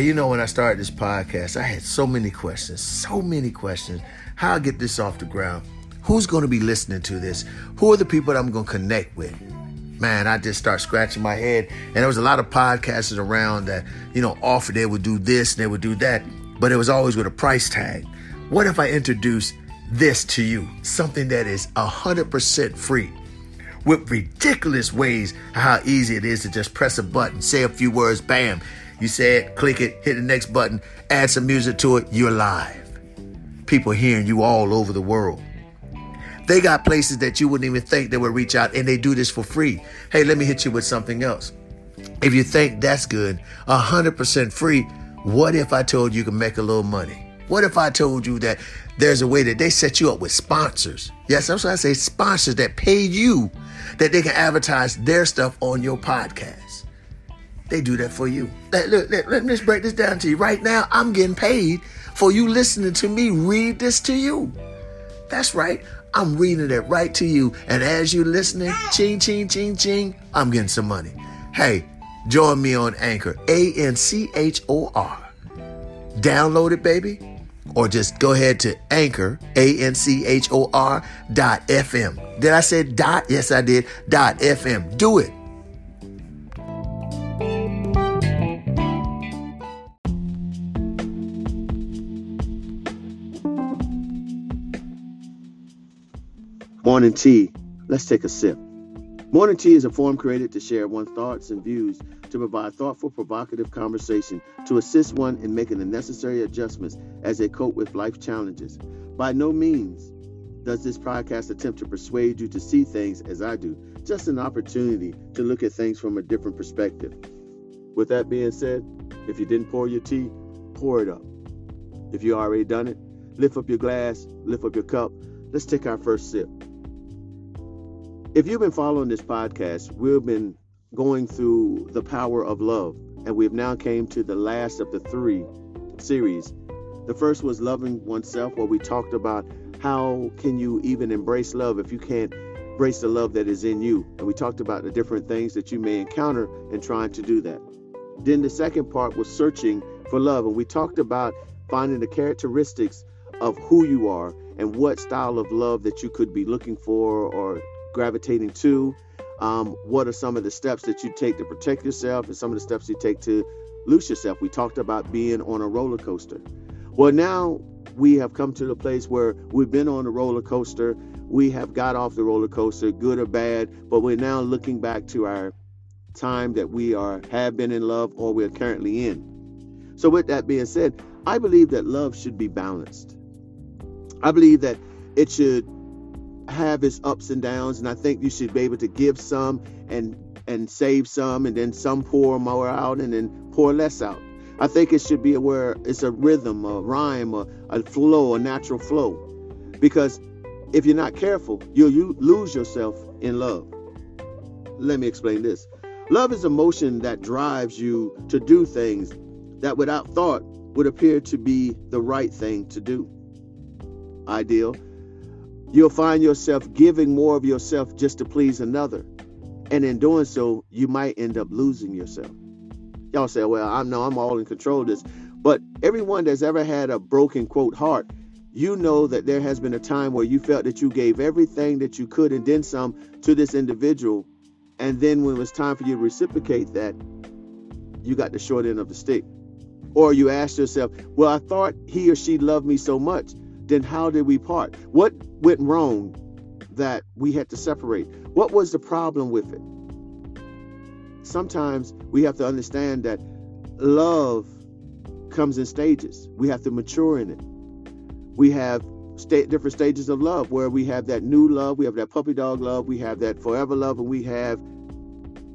You know, when I started this podcast, I had so many questions, so many questions. How I get this off the ground? Who's going to be listening to this? Who are the people that I'm going to connect with? Man, I just start scratching my head. And there was a lot of podcasters around that, you know, offered they would do this and they would do that, but it was always with a price tag. What if I introduce this to you? Something that is 100% free with ridiculous ways how easy it is to just press a button, say a few words, bam, you say it, click it, hit the next button, add some music to it, you're live. People hearing you all over the world. They got places that you wouldn't even think they would reach out and they do this for free. Hey, let me hit you with something else. If you think that's good, 100% free, what if I told you you can make a little money? What if I told you that there's a way that they set you up with sponsors? Yes, that's what I say sponsors that pay you that they can advertise their stuff on your podcast. They do that for you. Let, look, let me just break this down to you. Right now, I'm getting paid for you listening to me read this to you. That's right. I'm reading it right to you. And as you're listening, ching, ching, ching, ching, I'm getting some money. Hey, join me on Anchor, A N C H O R. Download it, baby. Or just go ahead to Anchor, A N C H O R dot FM. Did I say dot? Yes, I did. Dot FM. Do it. Morning tea. Let's take a sip. Morning tea is a forum created to share one's thoughts and views to provide thoughtful, provocative conversation to assist one in making the necessary adjustments as they cope with life challenges. By no means does this podcast attempt to persuade you to see things as I do, just an opportunity to look at things from a different perspective. With that being said, if you didn't pour your tea, pour it up. If you already done it, lift up your glass, lift up your cup. Let's take our first sip. If you've been following this podcast, we've been going through the power of love, and we've now came to the last of the three series. The first was loving oneself, where we talked about how can you even embrace love if you can't embrace the love that is in you. And we talked about the different things that you may encounter in trying to do that. Then the second part was searching for love, and we talked about finding the characteristics of who you are and what style of love that you could be looking for or gravitating to? Um, what are some of the steps that you take to protect yourself and some of the steps you take to lose yourself? We talked about being on a roller coaster. Well, now we have come to the place where we've been on a roller coaster. We have got off the roller coaster, good or bad, but we're now looking back to our time that we are have been in love or we're currently in. So with that being said, I believe that love should be balanced. I believe that it should have its ups and downs, and I think you should be able to give some and and save some, and then some pour more out, and then pour less out. I think it should be where it's a rhythm, a rhyme, a, a flow, a natural flow, because if you're not careful, you'll you lose yourself in love. Let me explain this. Love is emotion that drives you to do things that without thought would appear to be the right thing to do. Ideal you'll find yourself giving more of yourself just to please another. And in doing so, you might end up losing yourself. Y'all say, well, I know I'm all in control of this. But everyone that's ever had a broken, quote, heart, you know that there has been a time where you felt that you gave everything that you could and then some to this individual. And then when it was time for you to reciprocate that, you got the short end of the stick. Or you asked yourself, well, I thought he or she loved me so much then how did we part? What went wrong that we had to separate? What was the problem with it? Sometimes we have to understand that love comes in stages. We have to mature in it. We have sta- different stages of love where we have that new love, we have that puppy dog love, we have that forever love, and we have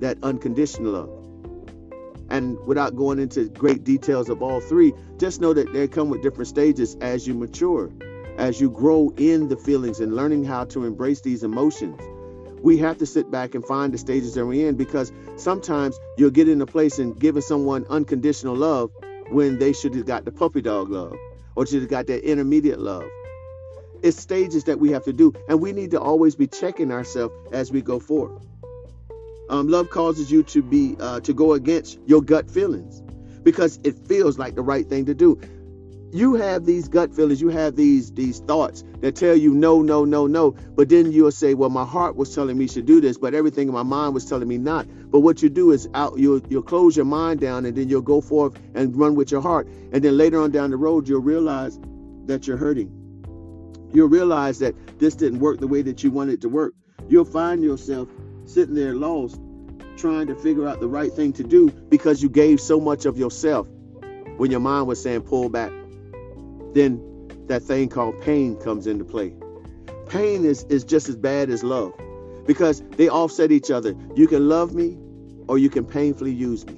that unconditional love. And without going into great details of all three, just know that they come with different stages as you mature, as you grow in the feelings and learning how to embrace these emotions. We have to sit back and find the stages that we're in because sometimes you'll get in a place and giving someone unconditional love when they should have got the puppy dog love or should have got that intermediate love. It's stages that we have to do, and we need to always be checking ourselves as we go forward. Um, love causes you to be uh, to go against your gut feelings because it feels like the right thing to do. You have these gut feelings, you have these these thoughts that tell you no, no, no, no. But then you'll say, Well, my heart was telling me should do this, but everything in my mind was telling me not. But what you do is out you'll you'll close your mind down and then you'll go forth and run with your heart. And then later on down the road, you'll realize that you're hurting. You'll realize that this didn't work the way that you wanted it to work. You'll find yourself sitting there lost, trying to figure out the right thing to do because you gave so much of yourself when your mind was saying pull back. Then that thing called pain comes into play. Pain is, is just as bad as love because they offset each other. You can love me or you can painfully use me.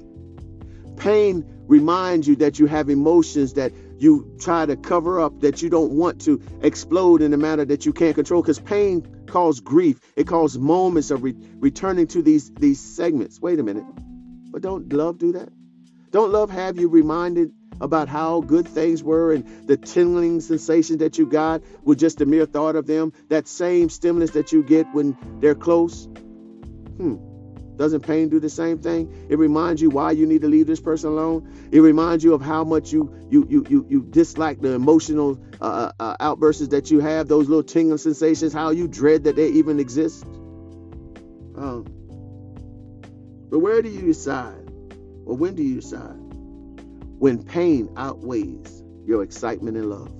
Pain reminds you that you have emotions that you try to cover up, that you don't want to explode in a manner that you can't control because pain causes grief. It causes moments of re- returning to these, these segments. Wait a minute. But don't love do that? Don't love have you reminded about how good things were and the tingling sensation that you got with just the mere thought of them? That same stimulus that you get when they're close? Hmm. Doesn't pain do the same thing? It reminds you why you need to leave this person alone. It reminds you of how much you you you you, you dislike the emotional uh, uh, uh outbursts that you have, those little tingling sensations, how you dread that they even exist. Um, but where do you decide, or when do you decide? When pain outweighs your excitement and love.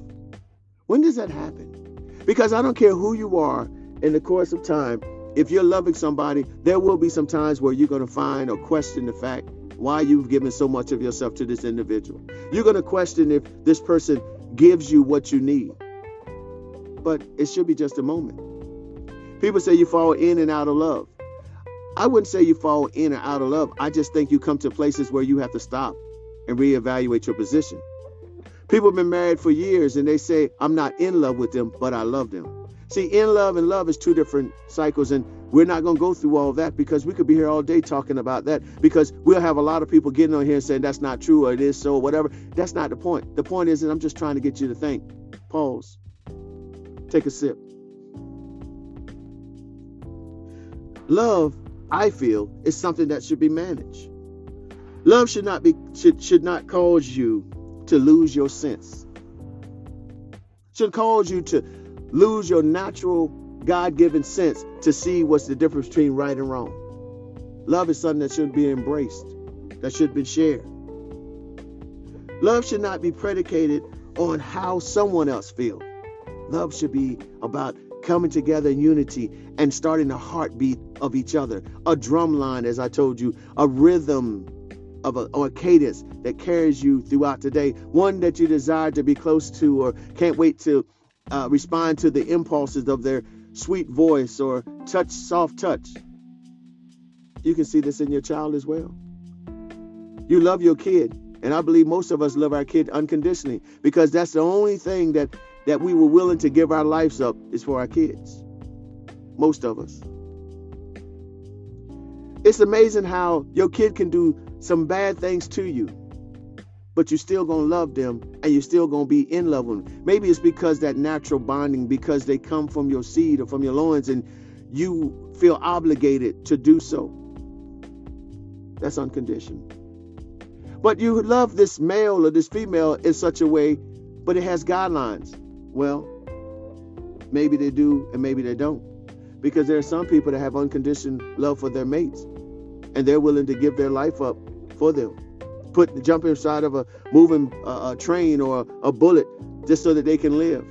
When does that happen? Because I don't care who you are in the course of time, if you're loving somebody, there will be some times where you're going to find or question the fact why you've given so much of yourself to this individual. You're going to question if this person gives you what you need. But it should be just a moment. People say you fall in and out of love. I wouldn't say you fall in or out of love. I just think you come to places where you have to stop and reevaluate your position. People have been married for years and they say, I'm not in love with them, but I love them. See, in love and love is two different cycles, and we're not going to go through all that because we could be here all day talking about that because we'll have a lot of people getting on here and saying that's not true or it is so, or whatever. That's not the point. The point is that I'm just trying to get you to think. Pause. Take a sip. Love, I feel, is something that should be managed. Love should not be should should not cause you to lose your sense. Should cause you to lose your natural God given sense to see what's the difference between right and wrong. Love is something that should be embraced, that should be shared. Love should not be predicated on how someone else feels. Love should be about coming together in unity and starting a heartbeat of each other, a drum line, as I told you, a rhythm of a, or a cadence that carries you throughout the day, one that you desire to be close to or can't wait to uh, respond to the impulses of their sweet voice or touch, soft touch. You can see this in your child as well. You love your kid, and I believe most of us love our kid unconditionally because that's the only thing that that we were willing to give our lives up is for our kids. Most of us. It's amazing how your kid can do some bad things to you but you're still to love them and you're still to be in love with them. Maybe it's because that natural bonding, because they come from your seed or from your loins and you feel obligated to do so. That's unconditional. But you love this male or this female in such a way, but it has guidelines. Well, maybe they do and maybe they don't. Because there are some people that have unconditioned love for their mates and they're willing to give their life up for them put jump inside of a moving uh, a train or a bullet just so that they can live.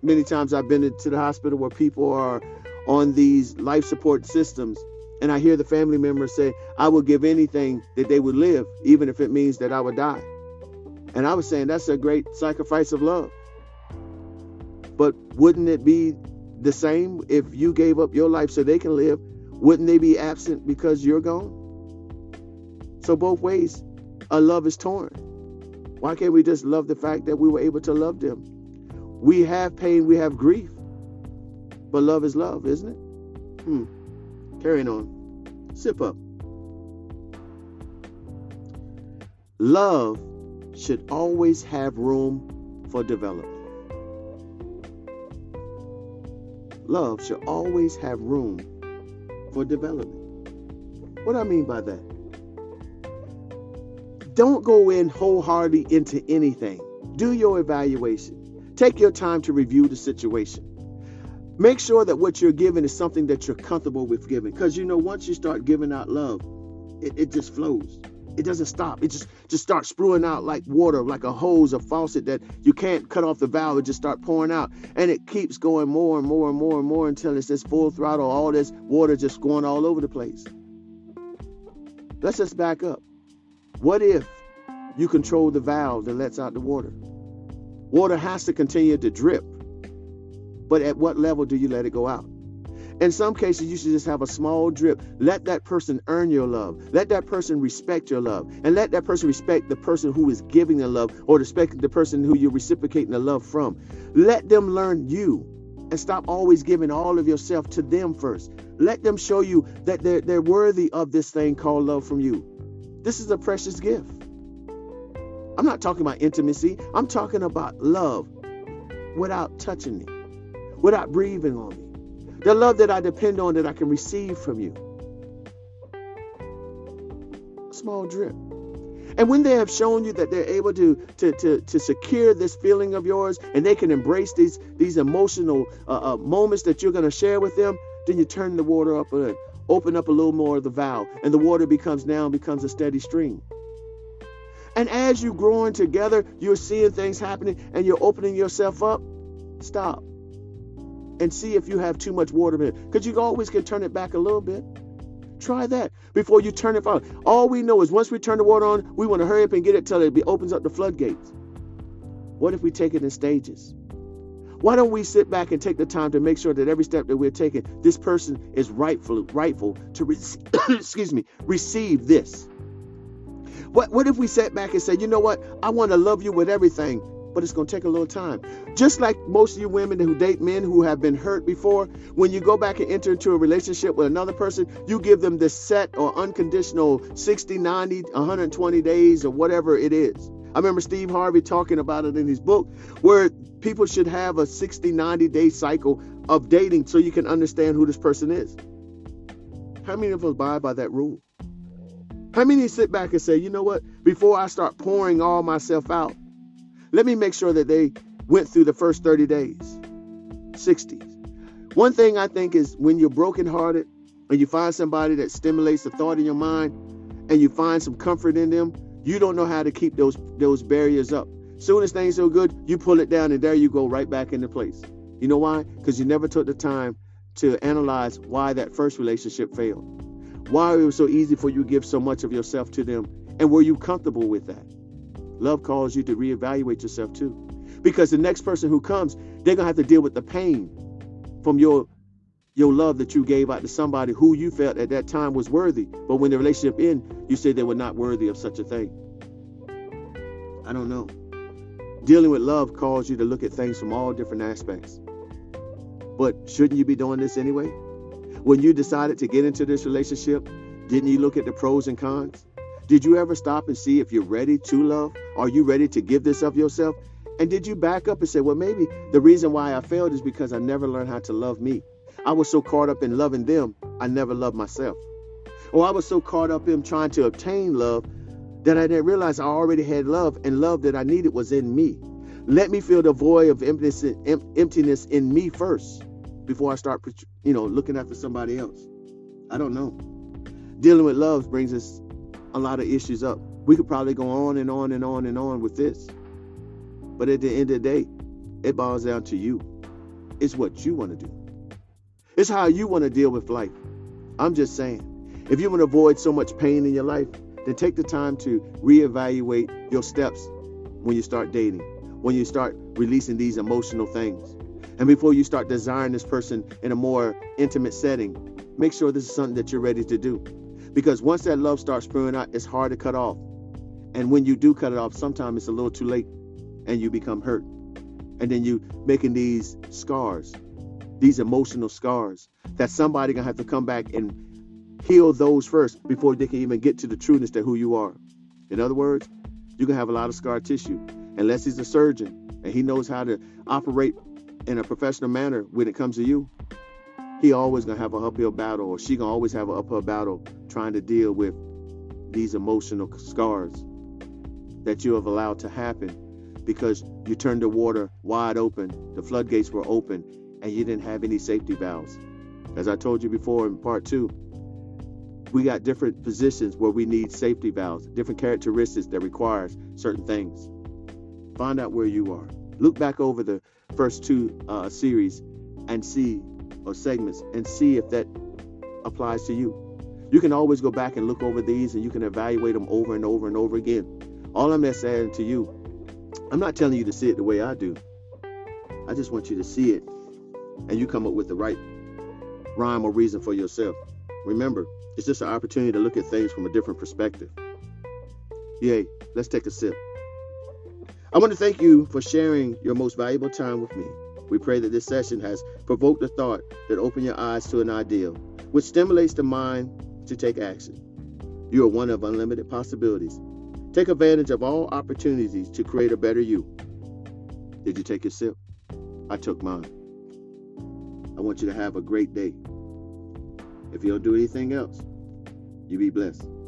Many times I've been to the hospital where people are on these life support systems, and I hear the family members say, "I would give anything that they would live, even if it means that I would die." And I was saying that's a great sacrifice of love. But wouldn't it be the same if you gave up your life so they can live? Wouldn't they be absent because you're gone? So both ways, a love is torn. Why can't we just love the fact that we were able to love them? We have pain, we have grief, but love is love, isn't it? Hmm. Carrying on. Sip up. Love should always have room for development. Love should always have room for development. What do I mean by that? Don't go in wholeheartedly into anything. Do your evaluation. Take your time to review the situation. Make sure that what you're giving is something that you're comfortable with giving. Because you know, once you start giving out love, it, it just flows. It doesn't stop. It just just starts spewing out like water, like a hose, a faucet that you can't cut off the valve. It just start pouring out, and it keeps going more and more and more and more until it's this full throttle. All this water just going all over the place. Let's just back up. What if you control the valve that lets out the water? Water has to continue to drip, but at what level do you let it go out? In some cases, you should just have a small drip. Let that person earn your love. Let that person respect your love. And let that person respect the person who is giving the love or respect the person who you're reciprocating the love from. Let them learn you and stop always giving all of yourself to them first. Let them show you that they're, they're worthy of this thing called love from you. This is a precious gift. I'm not talking about intimacy, I'm talking about love without touching me, without breathing on me the love that I depend on that I can receive from you. Small drip. And when they have shown you that they're able to, to, to, to secure this feeling of yours and they can embrace these, these emotional uh, uh, moments that you're going to share with them, then you turn the water up open up a little more of the valve. And the water becomes now becomes a steady stream. And as you're growing together, you're seeing things happening and you're opening yourself up. Stop and see if you have too much water in it. Because you always can turn it back a little bit. Try that before you turn it on. All we know is once we turn the water on, we want to hurry up and get it till it opens up the floodgates. What if we take it in stages? Why don't we sit back and take the time to make sure that every step that we're taking, this person is rightful, rightful to re- excuse me, receive this. What what if we sat back and said, you know what? I want to love you with everything, but it's going to take a little time. Just like most of you women who date men who have been hurt before, when you go back and enter into a relationship with another person, you give them this set or unconditional 60, 90, 120 days or whatever it is. I remember Steve Harvey talking about it in his book where people should have a 60, 90 day cycle of dating so you can understand who this person is. How many of us abide by that rule? How many sit back and say, you know what, before I start pouring all myself out, let me make sure that they went through the first 30 days, 60. One thing I think is when you're brokenhearted and you find somebody that stimulates the thought in your mind and you find some comfort in them, you don't know how to keep those those barriers up. Soon as things are good, you pull it down and there you go right back into place. You know why? Because you never took the time to analyze why that first relationship failed. Why it was so easy for you to give so much of yourself to them, and were you comfortable with that? Love calls you to reevaluate yourself too. Because the next person who comes, they're gonna have to deal with the pain from your your love that you gave out to somebody who you felt at that time was worthy. But when the relationship ended, you said they were not worthy of such a thing. I don't know. Dealing with love calls you to look at things from all different aspects. But shouldn't you be doing this anyway? When you decided to get into this relationship, didn't you look at the pros and cons? Did you ever stop and see if you're ready to love? Are you ready to give this of yourself? And did you back up and say, well, maybe the reason why I failed is because I never learned how to love me? I was so caught up in loving them, I never loved myself. Or I was so caught up in trying to obtain love that I didn't realize I already had love, and love that I needed was in me. Let me feel the void of emptiness in me first before I start, you know, looking after somebody else. I don't know. Dealing with love brings us a lot of issues up. We could probably go on and on and on and on with this. But at the end of the day, it boils down to you. It's what you want to do. It's how you want to deal with life. I'm just saying, if you want to avoid so much pain in your life, then take the time to reevaluate your steps when you start dating, when you start releasing these emotional things. And before you start desiring this person in a more intimate setting, make sure this is something that you're ready to do. Because once that love starts spewing out, it's hard to cut off. And when you do cut it off, sometimes it's a little too late and you become hurt. And then you making these scars, these emotional scars that somebody gonna have to come back and heal those first before they can even get to the trueness to who you are. In other words, you can have a lot of scar tissue. Unless he's a surgeon and he knows how to operate in a professional manner when it comes to you, he always gonna have an uphill battle, or she gonna always have an uphill battle trying to deal with these emotional scars. that you have allowed to happen because you turned the water wide open, the floodgates were open, and you didn't have any safety valves. As I told you before in part two, we got different positions where we need safety valves, different characteristics that requires certain things. Find out where you are. Look back over the first two uh, series and see, or segments, and see if that applies to you. You can always go back and look over these and you can evaluate them over and over and over again. All I'm saying to you, I'm not telling you to see it the way I do. I just want you to see it and you come up with the right rhyme or reason for yourself. Remember, it's just an opportunity to look at things from a different perspective. Yay, let's take a sip. I want to thank you for sharing your most valuable time with me. We pray that this session has provoked a thought that opened your eyes to an ideal, which stimulates the mind to take action. You are one of unlimited possibilities. Take advantage of all opportunities to create a better you. Did you take your sip? I took mine. I want you to have a great day. If you don't do anything else, you be blessed.